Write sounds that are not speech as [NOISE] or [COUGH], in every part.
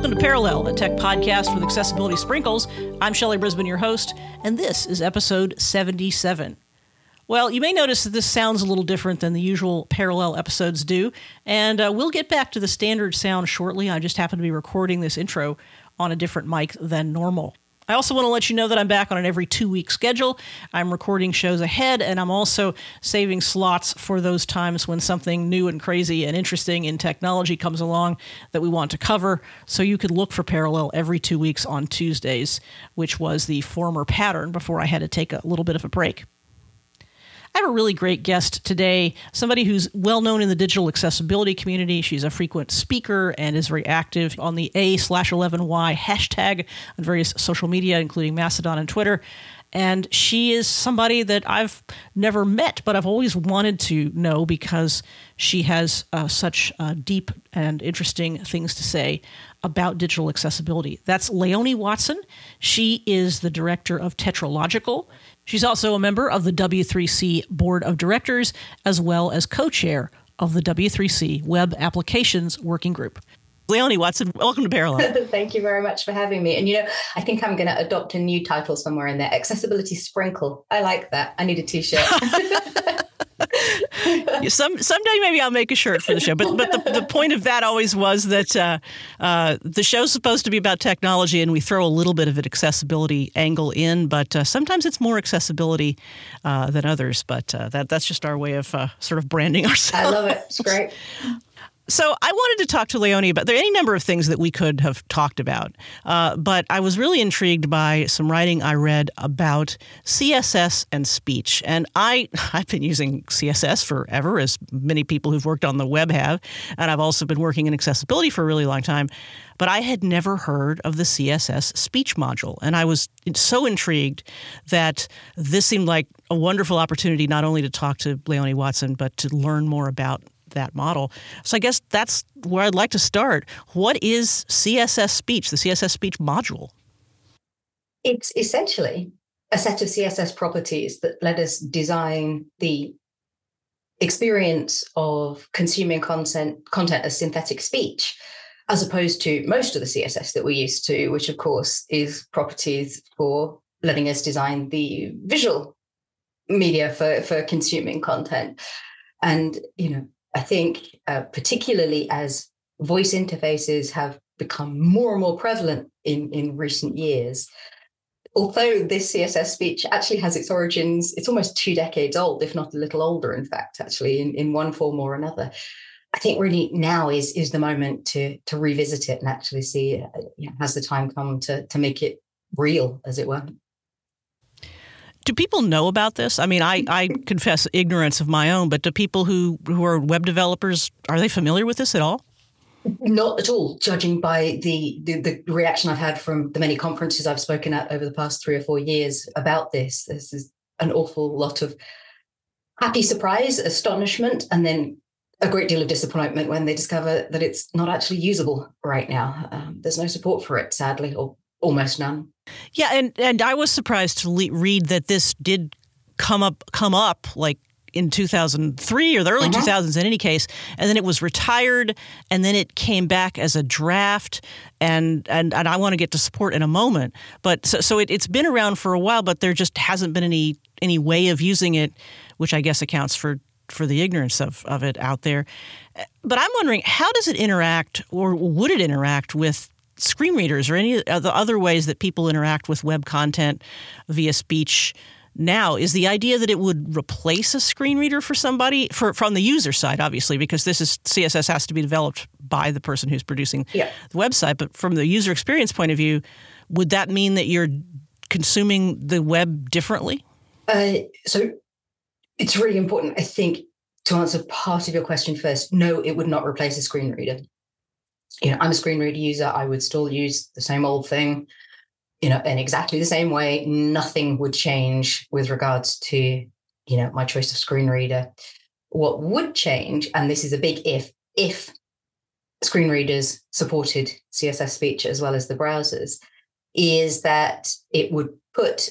Welcome to Parallel, a tech podcast with accessibility sprinkles. I'm Shelley Brisbane, your host, and this is episode 77. Well, you may notice that this sounds a little different than the usual parallel episodes do, and uh, we'll get back to the standard sound shortly. I just happen to be recording this intro on a different mic than normal. I also want to let you know that I'm back on an every two week schedule. I'm recording shows ahead, and I'm also saving slots for those times when something new and crazy and interesting in technology comes along that we want to cover. So you could look for Parallel every two weeks on Tuesdays, which was the former pattern before I had to take a little bit of a break. I have a really great guest today, somebody who's well known in the digital accessibility community. She's a frequent speaker and is very active on the A slash 11Y hashtag on various social media, including Mastodon and Twitter. And she is somebody that I've never met, but I've always wanted to know because she has uh, such uh, deep and interesting things to say about digital accessibility. That's Leonie Watson. She is the director of Tetralogical. She's also a member of the W3C Board of Directors, as well as co chair of the W3C Web Applications Working Group. Leonie Watson, welcome to Parallel. [LAUGHS] Thank you very much for having me. And you know, I think I'm going to adopt a new title somewhere in there Accessibility Sprinkle. I like that. I need a t shirt. [LAUGHS] [LAUGHS] [LAUGHS] Some someday maybe I'll make a shirt for the show. But but the, the point of that always was that uh, uh, the show's supposed to be about technology, and we throw a little bit of an accessibility angle in. But uh, sometimes it's more accessibility uh, than others. But uh, that that's just our way of uh, sort of branding ourselves. [LAUGHS] I love it. It's great. So I wanted to talk to Leonie about there are any number of things that we could have talked about, uh, but I was really intrigued by some writing I read about CSS and speech, and I [LAUGHS] I've been using CSS forever, as many people who've worked on the web have, and I've also been working in accessibility for a really long time. But I had never heard of the CSS speech module, and I was so intrigued that this seemed like a wonderful opportunity not only to talk to Leonie Watson, but to learn more about that model. So I guess that's where I'd like to start. What is CSS speech, the CSS speech module? It's essentially a set of CSS properties that let us design the experience of consuming content content as synthetic speech as opposed to most of the css that we're used to which of course is properties for letting us design the visual media for for consuming content and you know I think, uh, particularly as voice interfaces have become more and more prevalent in, in recent years, although this CSS speech actually has its origins, it's almost two decades old, if not a little older, in fact, actually, in, in one form or another. I think really now is is the moment to to revisit it and actually see uh, you know, has the time come to to make it real, as it were do people know about this? I mean, I, I confess ignorance of my own, but do people who, who are web developers, are they familiar with this at all? Not at all, judging by the, the, the reaction I've had from the many conferences I've spoken at over the past three or four years about this. This is an awful lot of happy surprise, astonishment, and then a great deal of disappointment when they discover that it's not actually usable right now. Um, there's no support for it, sadly, or almost none. Yeah, and and I was surprised to le- read that this did come up come up like in 2003 or the early uh-huh. 2000s in any case and then it was retired and then it came back as a draft and and, and I want to get to support in a moment but so, so it, it's been around for a while but there just hasn't been any any way of using it which I guess accounts for for the ignorance of, of it out there but I'm wondering how does it interact or would it interact with screen readers or any of the other ways that people interact with web content via speech now is the idea that it would replace a screen reader for somebody for from the user side obviously because this is css has to be developed by the person who's producing yeah. the website. But from the user experience point of view would that mean that you're consuming the web differently? Uh, so it's really important i think to answer part of your question first. No it would not replace a screen reader you know, I'm a screen reader user. I would still use the same old thing, you know, in exactly the same way. Nothing would change with regards to, you know, my choice of screen reader. What would change, and this is a big if, if screen readers supported CSS speech as well as the browsers, is that it would put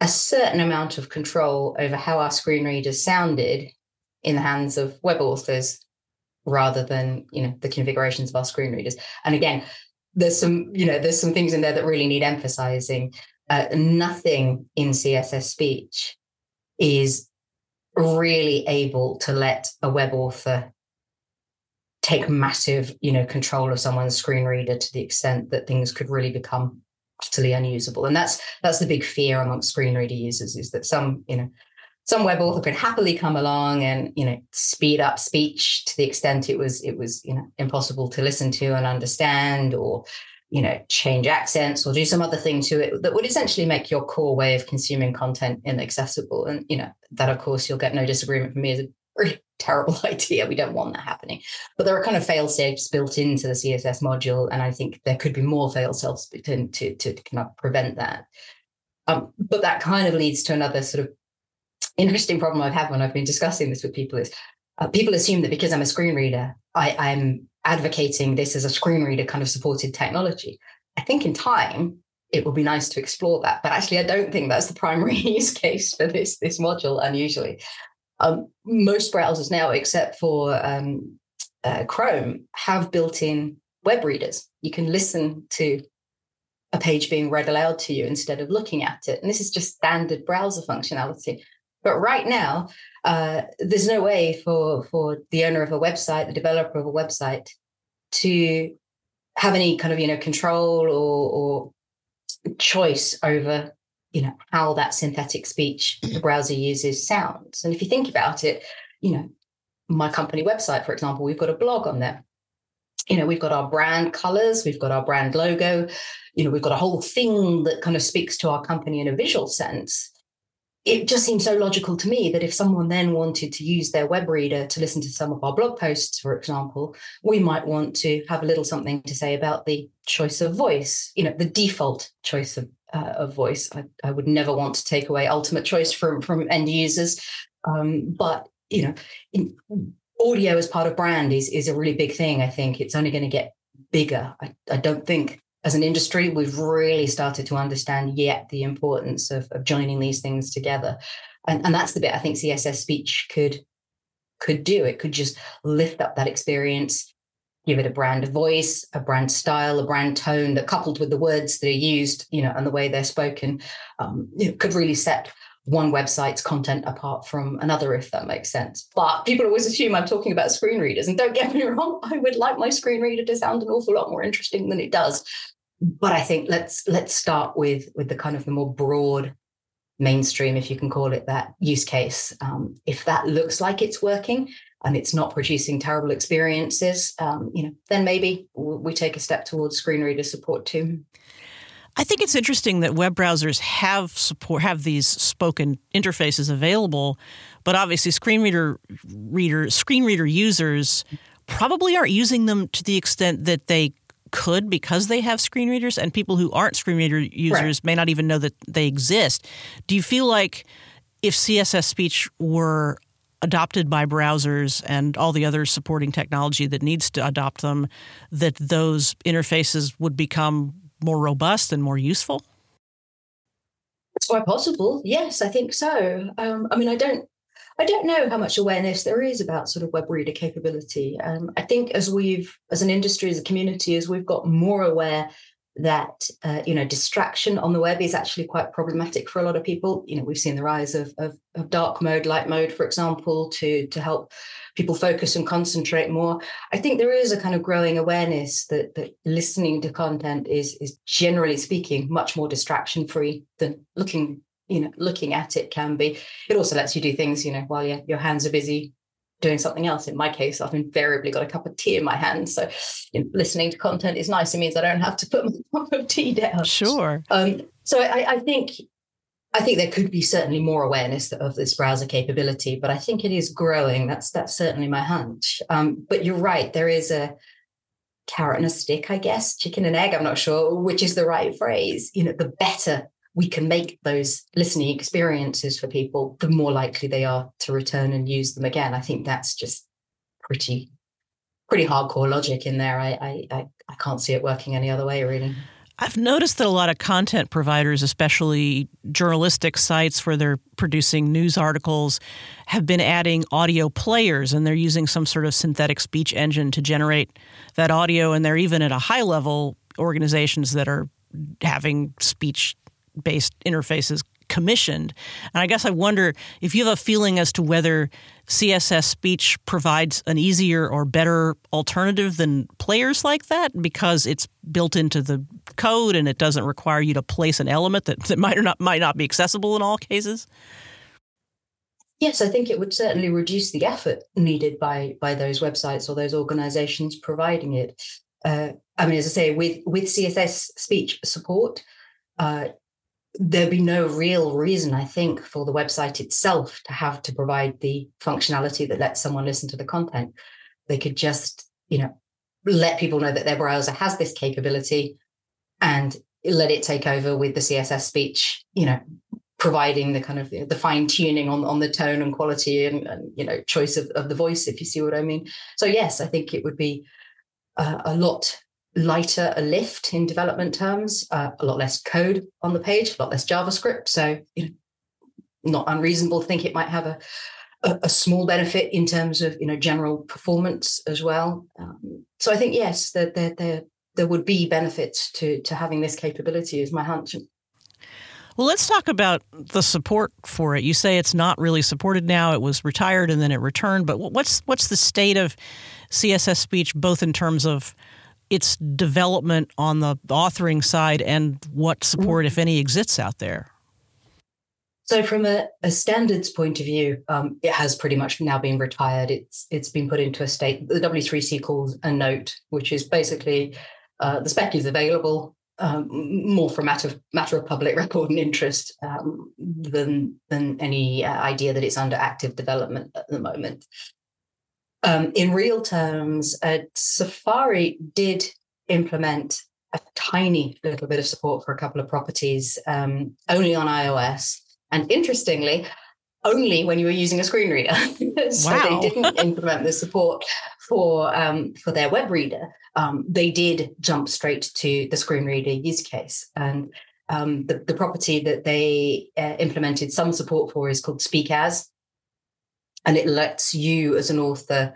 a certain amount of control over how our screen readers sounded in the hands of web authors rather than you know the configurations of our screen readers. And again, there's some you know there's some things in there that really need emphasizing. Uh, nothing in CSS speech is really able to let a web author take massive you know control of someone's screen reader to the extent that things could really become utterly unusable and that's that's the big fear amongst screen reader users is that some you know some web author could happily come along and you know speed up speech to the extent it was it was you know impossible to listen to and understand or you know change accents or do some other thing to it that would essentially make your core way of consuming content inaccessible. And you know that of course you'll get no disagreement from me is a really [LAUGHS] terrible [LAUGHS] idea. We don't want that happening. But there are kind of fail safes built into the css module and i think there could be more fail safes to, to, to kind of prevent that. Um, but that kind of leads to another sort of interesting problem I've had when I've been discussing this with people is uh, people assume that because I'm a screen reader, I, I'm advocating this as a screen reader kind of supported technology. I think in time it will be nice to explore that, but actually I don't think that's the primary [LAUGHS] use case for this this module. Unusually, um, most browsers now, except for um, uh, Chrome, have built-in web readers. You can listen to a page being read aloud to you instead of looking at it, and this is just standard browser functionality. But right now, uh, there's no way for for the owner of a website, the developer of a website, to have any kind of you know control or, or choice over you know how that synthetic speech the browser uses sounds. And if you think about it, you know, my company website, for example, we've got a blog on there. You know, we've got our brand colors, we've got our brand logo, you know, we've got a whole thing that kind of speaks to our company in a visual sense it just seems so logical to me that if someone then wanted to use their web reader to listen to some of our blog posts, for example, we might want to have a little something to say about the choice of voice, you know, the default choice of, uh, of voice. I, I, would never want to take away ultimate choice from, from end users. Um, but, you know, in, audio as part of brand is, is a really big thing. I think it's only going to get bigger. I, I don't think as an industry, we've really started to understand yet the importance of, of joining these things together. And, and that's the bit I think CSS speech could could do. It could just lift up that experience, give it a brand voice, a brand style, a brand tone that coupled with the words that are used, you know, and the way they're spoken, um, could really set one website's content apart from another, if that makes sense. But people always assume I'm talking about screen readers. And don't get me [LAUGHS] wrong, I would like my screen reader to sound an awful lot more interesting than it does but I think let's let's start with with the kind of the more broad mainstream, if you can call it that, use case. Um, if that looks like it's working and it's not producing terrible experiences, um, you know, then maybe we take a step towards screen reader support too. I think it's interesting that web browsers have support have these spoken interfaces available, but obviously screen reader reader screen reader users probably aren't using them to the extent that they could because they have screen readers, and people who aren't screen reader users right. may not even know that they exist. Do you feel like if CSS speech were adopted by browsers and all the other supporting technology that needs to adopt them, that those interfaces would become more robust and more useful? It's quite possible. Yes, I think so. Um, I mean, I don't I don't know how much awareness there is about sort of web reader capability. Um, I think as we've, as an industry, as a community, as we've got more aware that uh, you know distraction on the web is actually quite problematic for a lot of people. You know, we've seen the rise of, of, of dark mode, light mode, for example, to to help people focus and concentrate more. I think there is a kind of growing awareness that that listening to content is is generally speaking much more distraction free than looking you know looking at it can be it also lets you do things you know while your, your hands are busy doing something else in my case i've invariably got a cup of tea in my hand so you know, listening to content is nice it means i don't have to put [LAUGHS] my cup of tea down sure um, so I, I think I think there could be certainly more awareness of this browser capability, but I think it is growing. That's that's certainly my hunch. Um, but you're right. There is a carrot and a stick, I guess, chicken and egg. I'm not sure which is the right phrase. You know, the better we can make those listening experiences for people, the more likely they are to return and use them again. I think that's just pretty pretty hardcore logic in there. I I I, can't see it working any other way, really. I've noticed that a lot of content providers, especially journalistic sites where they're producing news articles, have been adding audio players and they're using some sort of synthetic speech engine to generate that audio. And they're even at a high level organizations that are having speech based interfaces commissioned. And I guess I wonder if you have a feeling as to whether CSS speech provides an easier or better alternative than players like that because it's built into the code and it doesn't require you to place an element that, that might or not might not be accessible in all cases. Yes, I think it would certainly reduce the effort needed by by those websites or those organizations providing it. Uh, I mean, as I say, with with CSS speech support, uh, there'd be no real reason, I think, for the website itself to have to provide the functionality that lets someone listen to the content. They could just, you know, let people know that their browser has this capability and let it take over with the CSS speech, you know, providing the kind of the fine tuning on, on the tone and quality and, and you know choice of, of the voice, if you see what I mean. So yes, I think it would be uh, a lot lighter a lift in development terms, uh, a lot less code on the page, a lot less JavaScript. So, you know, not unreasonable to think it might have a, a, a small benefit in terms of you know general performance as well. Um, so I think yes, that there, there there would be benefits to to having this capability, is my hunch. Well, let's talk about the support for it. You say it's not really supported now. It was retired and then it returned. But what's what's the state of CSS speech, both in terms of its development on the authoring side and what support, if any, exists out there? So, from a, a standards point of view, um, it has pretty much now been retired. It's it's been put into a state. The W3C calls a note, which is basically uh, the spec is available um, more for matter of, matter of public [LAUGHS] record and interest um, than than any uh, idea that it's under active development at the moment. Um, in real terms, uh, Safari did implement a tiny little bit of support for a couple of properties um, only on iOS. And interestingly, only when you were using a screen reader. [LAUGHS] so wow. they didn't [LAUGHS] implement the support for um, for their web reader. Um, they did jump straight to the screen reader use case. And um, the, the property that they uh, implemented some support for is called Speak As and it lets you as an author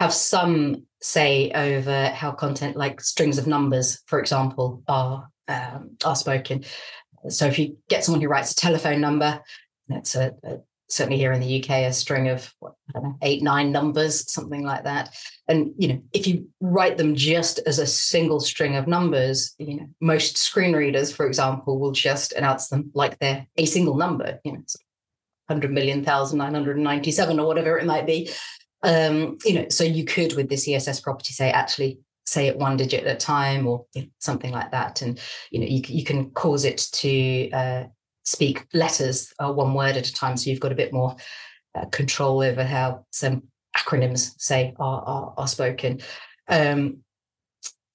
have some say over how content like strings of numbers for example are um, are spoken so if you get someone who writes a telephone number that's a, a certainly here in the UK, a string of what, know, eight, nine numbers, something like that. And you know, if you write them just as a single string of numbers, you know, most screen readers, for example, will just announce them like they're a single number. You know, 100 million thousand nine hundred ninety seven or whatever it might be. Um, you know, so you could with the CSS property say actually say it one digit at a time or you know, something like that, and you know you you can cause it to uh, speak letters uh, one word at a time, so you've got a bit more uh, control over how some acronyms say are are, are spoken. Um,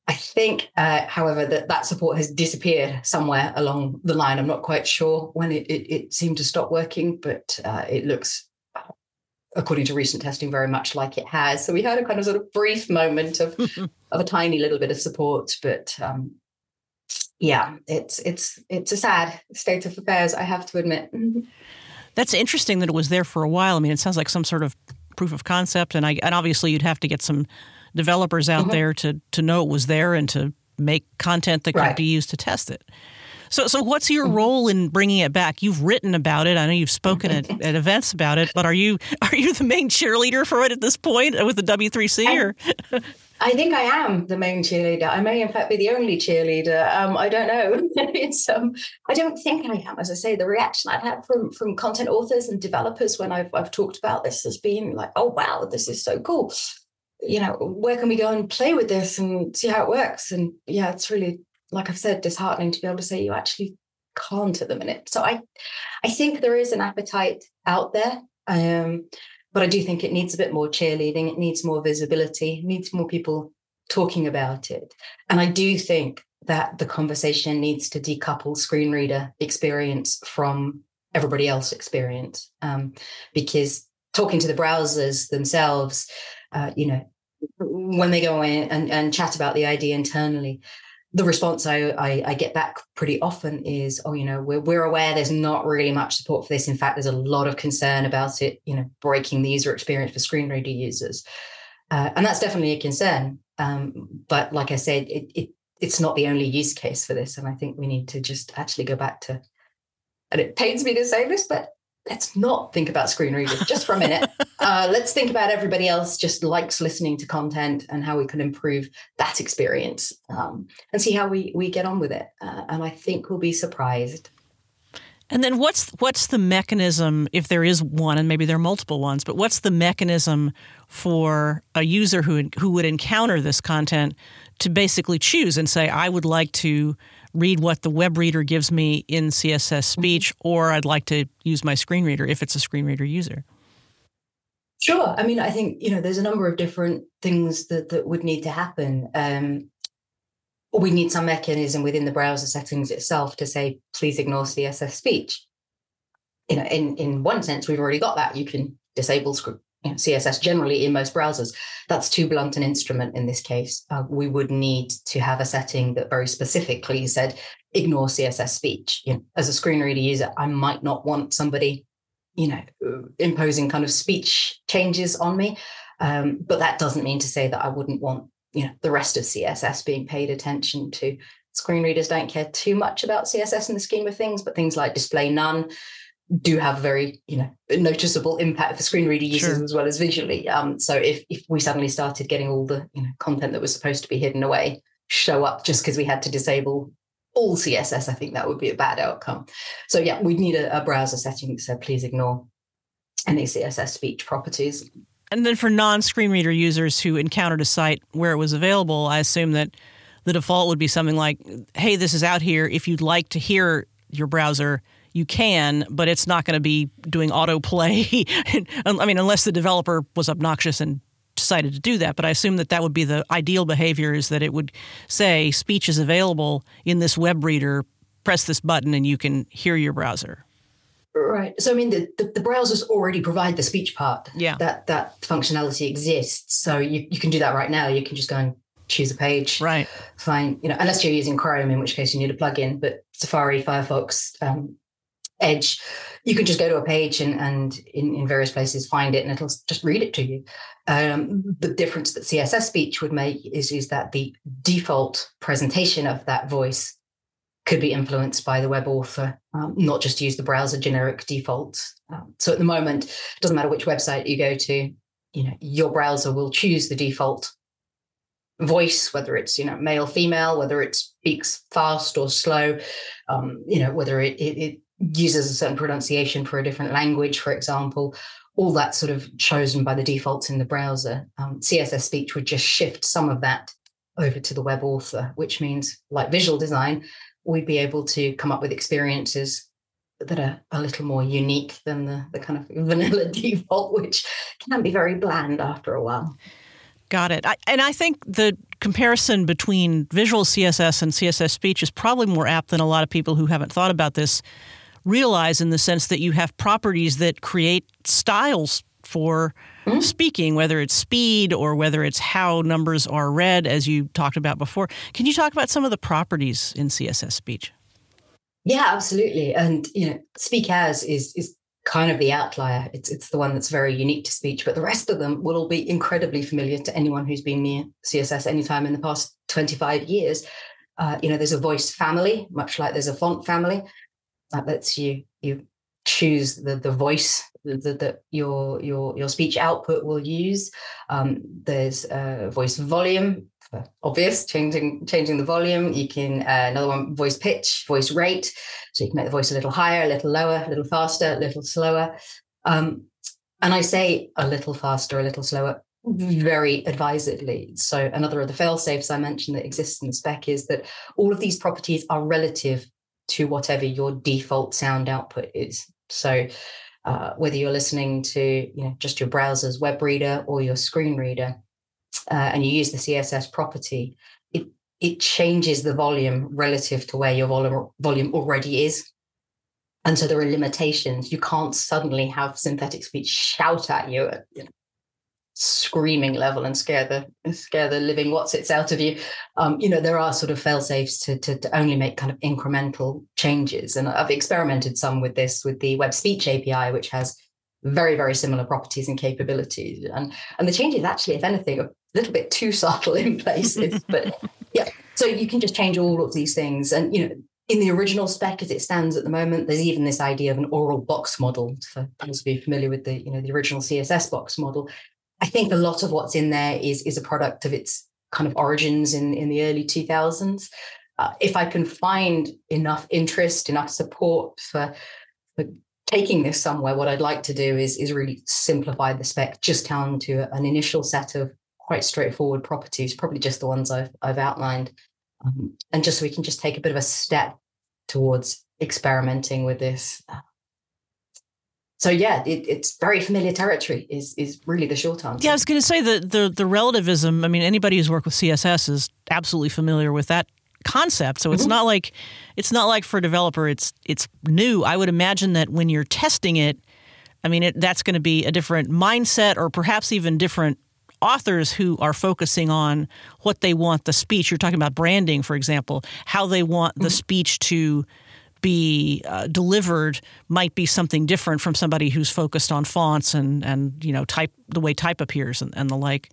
I think, uh, however, that that support has disappeared somewhere along the line. I'm not quite sure when it, it, it seemed to stop working, but uh, it looks, according to recent testing, very much like it has. So we had a kind of sort of brief moment of [LAUGHS] of a tiny little bit of support, but um, yeah, it's it's it's a sad state of affairs. I have to admit. That's interesting that it was there for a while. I mean, it sounds like some sort of proof of concept, and I and obviously you'd have to get some developers out mm-hmm. there to to know it was there and to make content that could be used to test it. So, so what's your mm-hmm. role in bringing it back? You've written about it. I know you've spoken at, at events about it, but are you [LAUGHS] are you the main cheerleader for it at this point with the W3C? I, or I think I am the main cheerleader. I may, in fact, be the only cheerleader. Um, I don't know. [LAUGHS] it's um, I don't think I am. As I say, the reaction I've had from from content authors and developers when I've I've talked about this has been like, "Oh wow, this is so cool." You know, where can we go and play with this and see how it works? And yeah, it's really, like I've said, disheartening to be able to say you actually can't at the minute. So I, I think there is an appetite out there. Um, but I do think it needs a bit more cheerleading. It needs more visibility. It needs more people talking about it. And I do think that the conversation needs to decouple screen reader experience from everybody else experience um, because talking to the browsers themselves uh, you know when they go in and, and chat about the idea internally, the response I, I, I, get back pretty often is, oh, you know, we're, we're aware there's not really much support for this. In fact, there's a lot of concern about it, you know, breaking the user experience for screen reader users. Uh, and that's definitely a concern. Um, but like I said, it, it it's not the only use case for this. And I think we need to just actually go back to, and it pains me to say this, but let's not think about screen readers just for a minute. [LAUGHS] uh, let's think about everybody else just likes listening to content and how we can improve that experience um, and see how we we get on with it. Uh, and I think we'll be surprised. And then what's what's the mechanism if there is one and maybe there are multiple ones, but what's the mechanism for a user who who would encounter this content to basically choose and say I would like to read what the web reader gives me in CSS mm-hmm. speech, or I'd like to use my screen reader if it's a screen reader user. Sure. I mean, I think you know there's a number of different things that that would need to happen. Um, we need some mechanism within the browser settings itself to say, please ignore CSS speech. You know, in in one sense, we've already got that. You can disable know, CSS generally in most browsers. That's too blunt an instrument in this case. Uh, we would need to have a setting that very specifically said, ignore CSS speech. You know, as a screen reader user, I might not want somebody, you know, imposing kind of speech changes on me. Um, but that doesn't mean to say that I wouldn't want, you know, the rest of CSS being paid attention to. Screen readers don't care too much about CSS in the scheme of things, but things like display none, do have very you know noticeable impact for screen reader users sure. as well as visually. Um, so if if we suddenly started getting all the you know content that was supposed to be hidden away show up just because we had to disable all css i think that would be a bad outcome. So yeah we'd need a, a browser setting that said please ignore any css speech properties. And then for non-screen reader users who encountered a site where it was available i assume that the default would be something like hey this is out here. If you'd like to hear your browser you can, but it's not going to be doing autoplay. [LAUGHS] I mean, unless the developer was obnoxious and decided to do that. But I assume that that would be the ideal behavior is that it would say speech is available in this web reader. Press this button and you can hear your browser. Right. So I mean, the, the, the, browsers already provide the speech part. Yeah. That that functionality exists. So you, you can do that right now. You can just go and choose a page. Right. Fine. You know, unless you're using Chrome, in which case you need a plugin. But Safari, Firefox, um, Edge, you can just go to a page and, and in, in various places find it and it'll just read it to you. Um, the difference that CSS speech would make is, is that the default presentation of that voice could be influenced by the web author, um, not just use the browser generic defaults. Um, so at the moment, it doesn't matter which website you go to, you know, your browser will choose the default voice, whether it's you know male, female, whether it speaks fast or slow, um, you know, whether it, it, it uses a certain pronunciation for a different language, for example, all that sort of chosen by the defaults in the browser. Um, CSS speech would just shift some of that over to the web author, which means, like visual design, we'd be able to come up with experiences that are a little more unique than the, the kind of vanilla [LAUGHS] default, which can be very bland after a while. Got it. I, and I think the comparison between visual CSS and CSS speech is probably more apt than a lot of people who haven't thought about this realize in the sense that you have properties that create styles for mm-hmm. speaking, whether it's speed or whether it's how numbers are read, as you talked about before. Can you talk about some of the properties in CSS speech? Yeah, absolutely. And you know, speak as is is kind of the outlier. It's it's the one that's very unique to speech, but the rest of them will all be incredibly familiar to anyone who's been near CSS anytime in the past 25 years. Uh, you know, there's a voice family, much like there's a font family that lets you you choose the the voice that your your your speech output will use. Um, there's a voice volume obvious changing changing the volume. You can uh, another one voice pitch, voice rate, so you can make the voice a little higher, a little lower, a little faster, a little slower. Um, and I say a little faster, a little slower very advisedly. So another of the fail safes I mentioned that exists in the spec is that all of these properties are relative to whatever your default sound output is. So uh, whether you're listening to you know just your browser's web reader or your screen reader, uh, and you use the CSS property, it it changes the volume relative to where your volume volume already is. And so there are limitations. You can't suddenly have synthetic speech shout at you at you know, screaming level and scare the scare the living what's it's out of you. Um, you know, there are sort of fail safes to, to, to only make kind of incremental changes. And I've experimented some with this with the web speech API, which has very, very similar properties and capabilities. And and the changes actually, if anything, are a little bit too subtle in places. [LAUGHS] but yeah. So you can just change all of these things. And you know, in the original spec as it stands at the moment, there's even this idea of an aural box model for those of you familiar with the, you know, the original CSS box model. I think a lot of what's in there is, is a product of its kind of origins in, in the early 2000s. Uh, if I can find enough interest, enough support for, for taking this somewhere, what I'd like to do is, is really simplify the spec just down to an initial set of quite straightforward properties, probably just the ones I've, I've outlined, um, and just so we can just take a bit of a step towards experimenting with this. So yeah, it, it's very familiar territory. Is is really the short answer. Yeah, I was going to say the, the the relativism. I mean, anybody who's worked with CSS is absolutely familiar with that concept. So it's mm-hmm. not like it's not like for a developer it's it's new. I would imagine that when you're testing it, I mean it, that's going to be a different mindset or perhaps even different authors who are focusing on what they want the speech. You're talking about branding, for example, how they want the mm-hmm. speech to be uh, delivered might be something different from somebody who's focused on fonts and and you know type the way type appears and, and the like.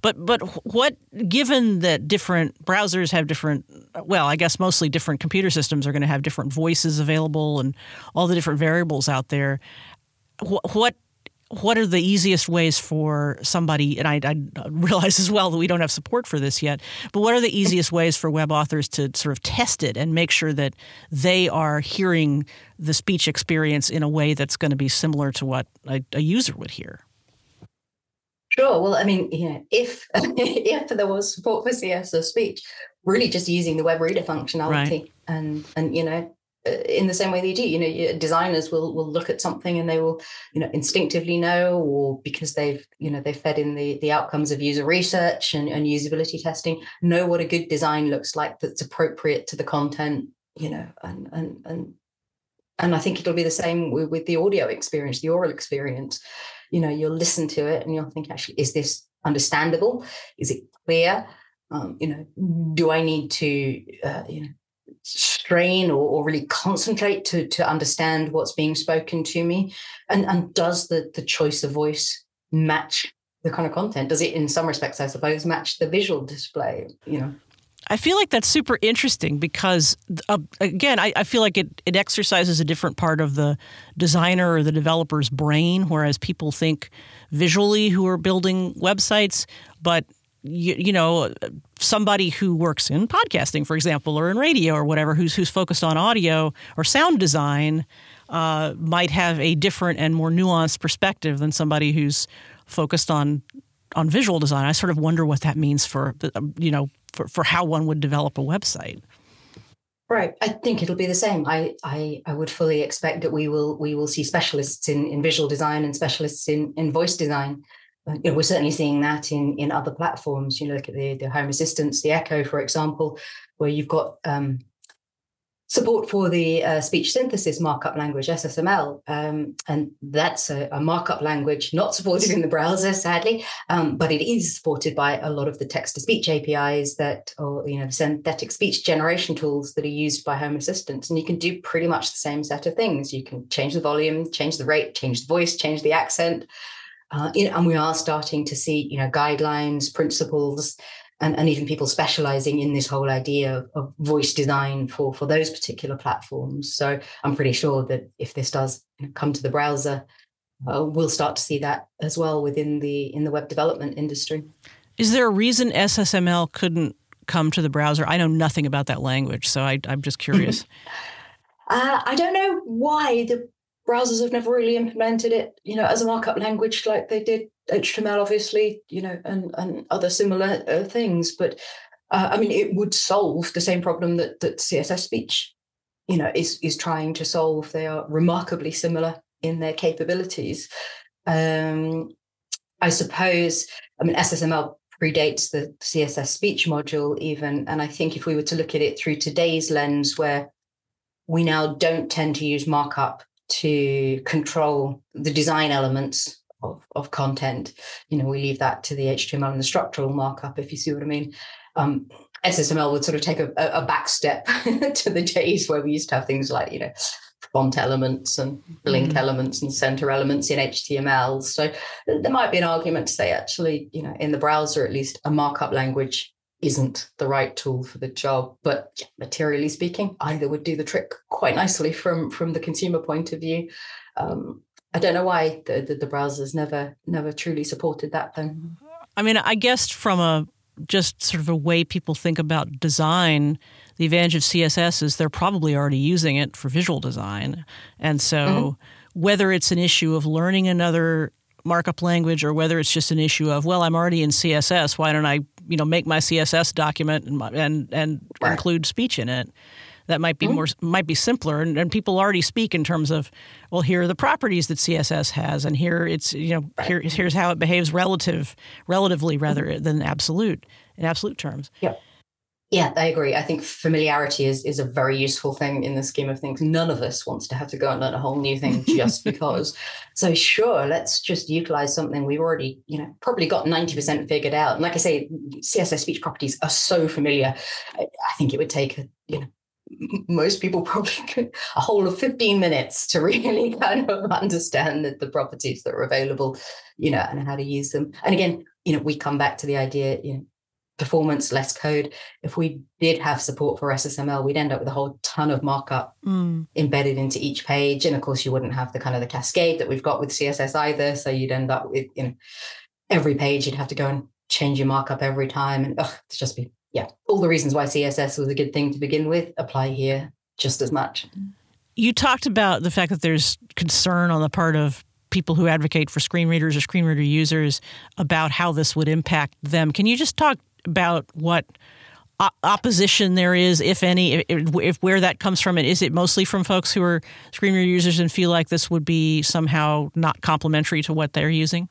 But but what given that different browsers have different well, I guess mostly different computer systems are going to have different voices available and all the different variables out there. What, what what are the easiest ways for somebody, and I, I, realize as well that we don't have support for this yet, but what are the easiest ways for web authors to sort of test it and make sure that they are hearing the speech experience in a way that's going to be similar to what a, a user would hear? Sure. Well, I mean, yeah, if [LAUGHS] if there was support for CSS speech, really just using the web reader functionality right. and and you know in the same way they do you know designers will will look at something and they will you know instinctively know or because they've you know they've fed in the the outcomes of user research and, and usability testing know what a good design looks like that's appropriate to the content you know and and and and I think it'll be the same with, with the audio experience, the aural experience. You know, you'll listen to it and you'll think, actually, is this understandable? Is it clear? Um, you know, do I need to, uh, you know, strain or, or, really concentrate to, to understand what's being spoken to me? And, and does the, the choice of voice match the kind of content? Does it, in some respects, I suppose, match the visual display? You know? I feel like that's super interesting because, uh, again, I, I, feel like it, it exercises a different part of the designer or the developer's brain, whereas people think visually who are building websites, but you, you know somebody who works in podcasting, for example, or in radio or whatever, who's who's focused on audio or sound design, uh, might have a different and more nuanced perspective than somebody who's focused on on visual design. I sort of wonder what that means for um, you know for, for how one would develop a website. Right. I think it'll be the same. I, I I would fully expect that we will we will see specialists in, in visual design and specialists in, in voice design you know, we're certainly seeing that in in other platforms. You know, look at the the Home assistants, the Echo, for example, where you've got um, support for the uh, speech synthesis markup language SSML, um, and that's a, a, markup language not supported in the browser, sadly, um, but it is supported by a lot of the text to speech APIs that, or you know, the synthetic speech generation tools that are used by Home Assistants, and you can do pretty much the same set of things. You can change the volume, change the rate, change the voice, change the accent. Uh, and we are starting to see, you know, guidelines, principles, and, and even people specializing in this whole idea of, of voice design for, for those particular platforms. So I'm pretty sure that if this does come to the browser, uh, we'll start to see that as well within the in the web development industry. Is there a reason SSML couldn't come to the browser? I know nothing about that language, so I, am just curious. [LAUGHS] uh, I don't know why the browsers have never really implemented it, you know, as a markup language like they did HTML, obviously, you know, and and other similar uh, things. But uh, I mean, it would solve the same problem that that CSS speech, you know, is is trying to solve. They are remarkably similar in their capabilities. Um, I suppose. I mean, SSML predates the CSS speech module even, and I think if we were to look at it through today's lens, where we now don't tend to use markup to control the design elements of, of content. You know, we leave that to the HTML and the structural markup, if you see what I mean. Um, SSML would sort of take a, a back step [LAUGHS] to the days where we used to have things like, you know, font elements and link mm. elements and center elements in HTML. So there might be an argument to say, actually, you know, in the browser, at least a markup language isn't the right tool for the job. But materially speaking, either would do the trick quite nicely from from the consumer point of view. Um, I don't know why the, the, the browsers never never truly supported that then. I mean, I guess from a just sort of a way people think about design, the advantage of CSS is they're probably already using it for visual design. And so mm-hmm. whether it's an issue of learning another markup language or whether it's just an issue of well I'm already in CSS why don't I you know make my CSS document and and, and right. include speech in it that might be mm-hmm. more might be simpler and, and, people already speak in terms of well here are the properties that css has and here it's you know right. here, here's how it behaves relative relatively rather mm-hmm. than absolute in absolute terms yeah yeah, I agree. I think familiarity is is a very useful thing in the scheme of things. None of us wants to have to go and learn a whole new thing just [LAUGHS] because. so sure, let's just utilize something we've already, you know, probably got 90% figured out. And like I say, CSS speech properties are so familiar. I, I think it would take, you know, most people probably [LAUGHS] a whole of 15 minutes to [LAUGHS] really kind of understand the, the properties that are available, you know, and how to use them. And again, you know, we come back to the idea, you know, performance, less code. If we did have support for SSML, we'd end up with a whole ton of markup mm. embedded into each page. And of course, you wouldn't have the kind of the cascade that we've got with CSS either. So you'd end up with, you know, every page you'd have to go and change your markup every time. And ugh, it's just be yeah, all the reasons why CSS was a good thing to begin with apply here just as much. You talked about the fact that there's concern on the part of people who advocate for screen readers or screen reader users about how this would impact them. Can you just talk about what opposition there is, if any, if, if, where that comes from, and is it mostly from folks who are screen reader users and feel like this would be somehow not complementary to what they're using?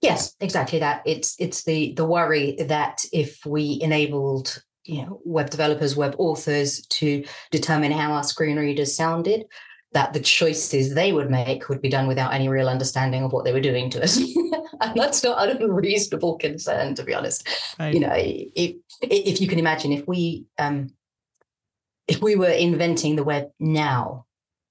Yes, exactly that. It's it's the the worry that if we enabled you know web developers, web authors to determine how our screen readers sounded, that the choices they would make would be done without any real understanding of what they were doing to us. [LAUGHS] and that's not an unreasonable concern, to be honest. Right. You know, if if you can imagine, if we um, if we were inventing the web now,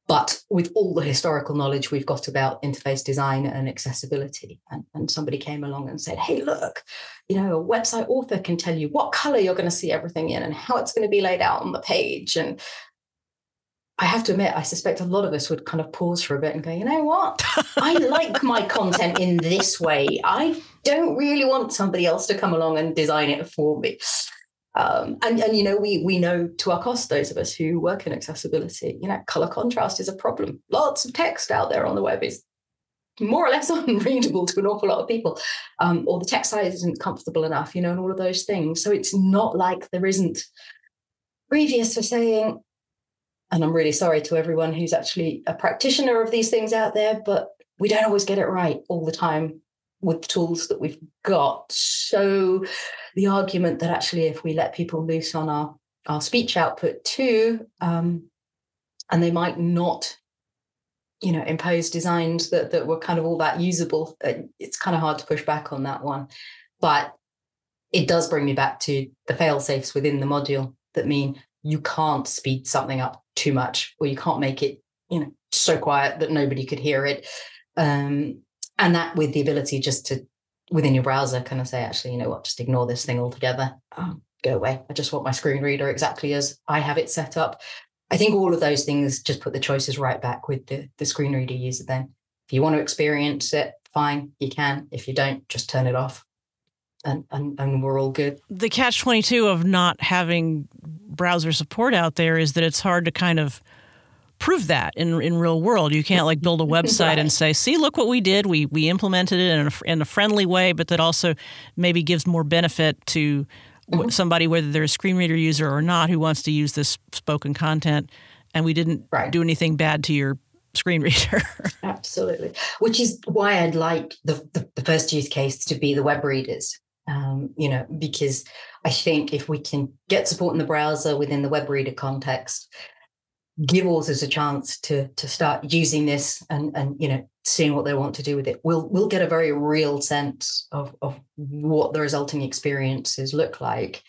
but with all the historical knowledge we've got about interface design and accessibility, and, and somebody came along and said, hey, look, you know, a website author can tell you what color you're going to see everything in and how it's going to be laid out on the page. And I have to admit, I suspect a lot of us would kind of pause for a bit and go, you know what? I [LAUGHS] like my content in this way. I don't really want somebody else to come along and design it for me. Um, and and you know we we know to our cost those of us who work in accessibility you know color contrast is a problem lots of text out there on the web is more or less [LAUGHS] unreadable to an awful lot of people um, or the text size isn't comfortable enough you know and all of those things so it's not like there isn't previous for saying and i'm really sorry to everyone who's actually a practitioner of these things out there but we don't always get it right all the time with the tools that we've got. So the argument that actually if we let people loose on our, our speech output too, um, and they might not, you know, impose designs that, that were kind of all that usable, uh, it's kind of hard to push back on that one. But it does bring me back to the fail safes within the module that mean you can't speed something up too much or you can't make it, you know, so quiet that nobody could hear it. Um, and that with the ability just to within your browser kind of say actually you know what? Just ignore this thing altogether. Oh, go away. I just want my screen reader exactly as i have it set up. I think all of those things just put the choices right back with the, the screen reader user then. If you want to experience it fine you can. If you don't just turn it off and, and, and we're all good the catch 22 of not having browser support out there is that it's hard to kind of prove that in in real world. You can't like build a [LAUGHS] website right. and say, "See, look what we did. We we implemented it in a, in a friendly way, but that also maybe gives more benefit to mm-hmm. somebody, whether they're a screen reader user or not, who wants to use this spoken content." And we didn't right. do anything bad to your screen [LAUGHS] reader. Absolutely, which is why I'd like the, the, the first use case to be the web readers. Um, you know, because I think if we can get support in the browser within the web reader context, give authors a chance to to start using this and and you know seeing what they want to do with it. We'll we'll get a very real sense of of what the resulting experiences look like.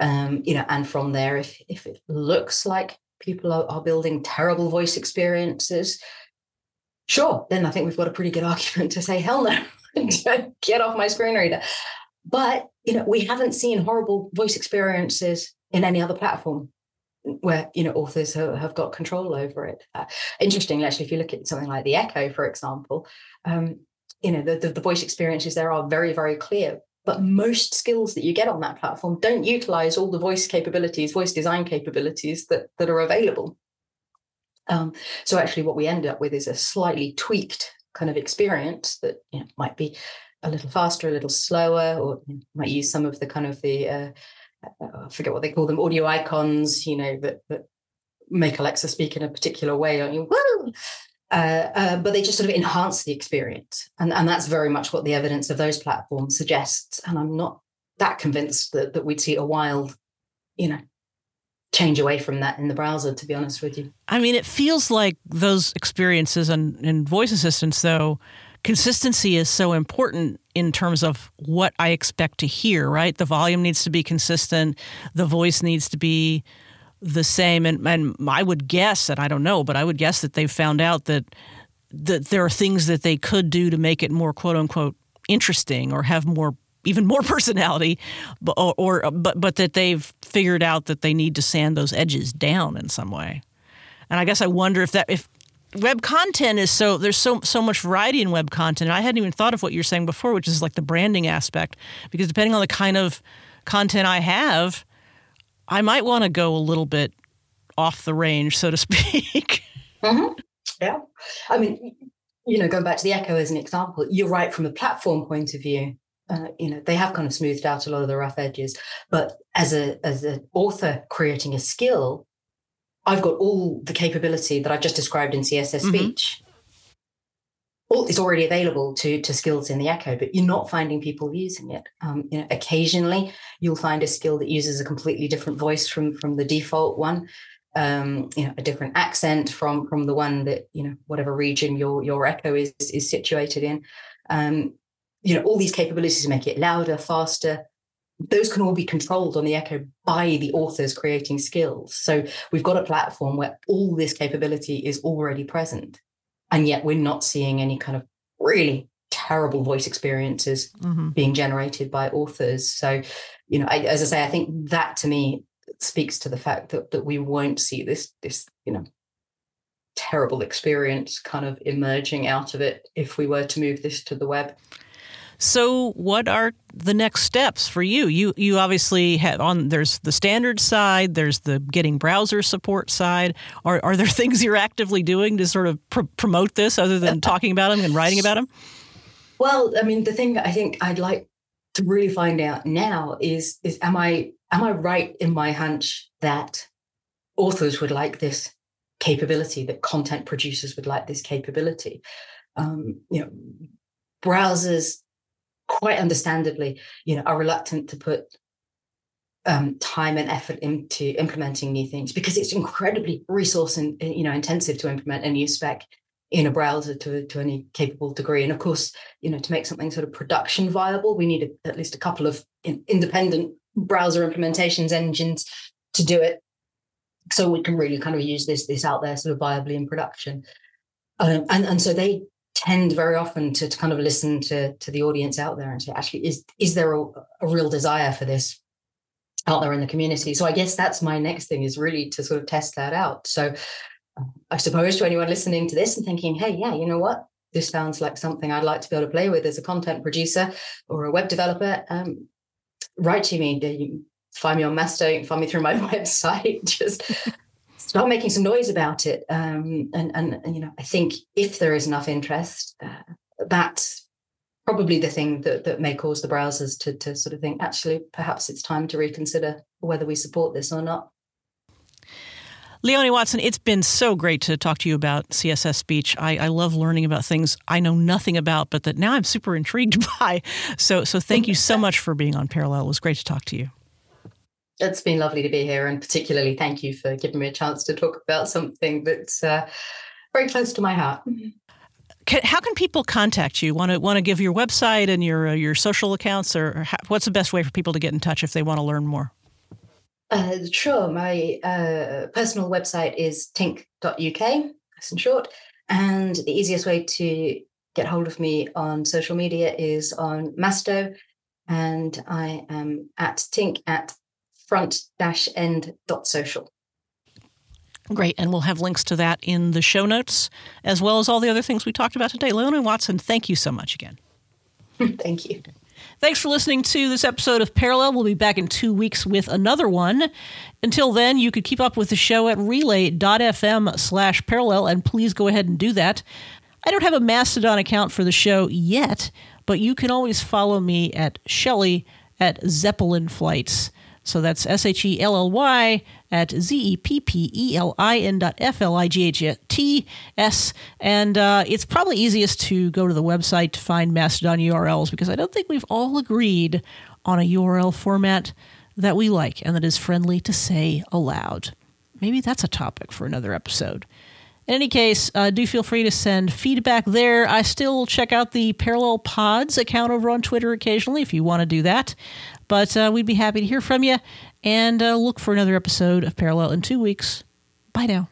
Um, you know, and from there, if if it looks like people are, are building terrible voice experiences, sure, then I think we've got a pretty good [LAUGHS] argument to say, hell no, [LAUGHS] get off my screen reader. But you know, we haven't seen horrible voice experiences in any other platform where you know authors have, got control over it. Uh, interestingly, actually, if you look at something like the Echo, for example, um, you know the, the, the voice experiences there are very very clear. But most skills that you get on that platform don't utilize all the voice capabilities, voice design capabilities that that are available. Um, so actually, what we end up with is a slightly tweaked kind of experience that you know, might be a little faster, a little slower, or might use some of the kind of the uh, I forget what they call them, audio icons, you know, that, that make Alexa speak in a particular way. Mean, woo! Uh, uh, but they just sort of enhance the experience. And, and that's very much what the evidence of those platforms suggests. And I'm not that convinced that, that we'd see a wild, you know, change away from that in the browser, to be honest with you. I mean, it feels like those experiences and, and voice assistants, though, consistency is so important in terms of what I expect to hear, right? The volume needs to be consistent, the voice needs to be the same. And, and I would guess, and I don't know, but I would guess that they've found out that that there are things that they could do to make it more quote unquote interesting or have more even more [LAUGHS] personality but or, or but but that they've figured out that they need to sand those edges down in some way. And I guess I wonder if that if web content is so there's so so much variety in web content. I hadn't even thought of what you're saying before, which is like the branding aspect. Because depending on the kind of content I have, I might want to go a little bit off the range, so to [LAUGHS] speak. Mm-hmm. Yeah, I mean, you know, going back to the Echo as an example, you're right from a platform point of view. Uh, you know, they have kind of smoothed out a lot of the rough edges, but as a as an author creating a skill, I've got all the capability that I've just described in CSS mm-hmm. speech. All is already available to to skills in the Echo, but you're not finding people using it. Um, you know, occasionally you'll find a skill that uses a completely different voice from from the default one. Um, you know, a different accent from from the one that you know whatever region your your Echo is is situated in. Um, you know, all these capabilities make it louder, faster, those can all be controlled on the Echo by the authors creating skills. So we've got a platform where all this capability is already present. And yet we're not seeing any kind of really terrible voice experiences mm-hmm. being generated by authors. So, you know, I, as I say, I think that to me speaks to the fact that that we won't see this this, you know, terrible experience kind of emerging out of it if we were to move this to the web. So, what are the next steps for you? You you obviously have on there's the standard side, there's the getting browser support side. Are are there [LAUGHS] things you're actively doing to sort of pr- promote this, other than talking about them and writing about them? Well, I mean, the thing I think I'd like to really find out now is is am I am I right in my hunch that authors would like this capability, that content producers would like this capability? Um, you know, browsers quite understandably, you know, are reluctant to put um, time and effort into implementing new things because it's incredibly resource and you know intensive to implement a new spec in a browser to, to any capable degree. And of course, you know, to make something sort of production viable, we need a, at least a couple of in, independent browser implementations engines to do it. So we can really kind of use this this out there sort of viably in production. Um, and and so they tend very often to, to kind of listen to to the audience out there and say, actually, is is there a, a real desire for this out there in the community? So I guess that's my next thing is really to sort of test that out. So I suppose to anyone listening to this and thinking, hey, yeah, you know what? This sounds like something I'd like to be able to play with as a content producer or a web developer. Um, write to me. Find me on Mastodon, find me through my [LAUGHS] website. Just start making some noise about it. Um, and, and, and, you know, I think if there is enough interest, uh, that's probably the thing that, that may cause the browsers to, to sort of think, actually, perhaps it's time to reconsider whether we support this or not. Leonie Watson, it's been so great to talk to you about CSS speech. I, I, love learning about things I know nothing about, but that now I'm super intrigued [LAUGHS] by. So, so thank you so [LAUGHS] much for being on Parallel. It was great to talk to you. It's been lovely to be here, and particularly thank you for giving me a chance to talk about something that's uh, very close to my heart. Can, how can people contact you? Want to want to give your website and your uh, your social accounts, or, or how, what's the best way for people to get in touch if they want to learn more? Uh, sure. My uh, personal website is tink.uk, that's in short. And the easiest way to get hold of me on social media is on Masto. And I am at tink at front dash end dot social. Great. And we'll have links to that in the show notes, as well as all the other things we talked about today. Leonie Watson, thank you so much again. [LAUGHS] thank you. Thanks for listening to this episode of Parallel. We'll be back in two weeks with another one. Until then, you could keep up with the show at relay.fm slash parallel, and please go ahead and do that. I don't have a Mastodon account for the show yet, but you can always follow me at Shelly at Zeppelin Flights. So that's S H E L L Y at Z E P P E L I N dot F L I G H T S. And uh, it's probably easiest to go to the website to find Mastodon URLs because I don't think we've all agreed on a URL format that we like and that is friendly to say aloud. Maybe that's a topic for another episode. In any case, uh, do feel free to send feedback there. I still check out the Parallel Pods account over on Twitter occasionally if you want to do that. But uh, we'd be happy to hear from you and uh, look for another episode of Parallel in two weeks. Bye now.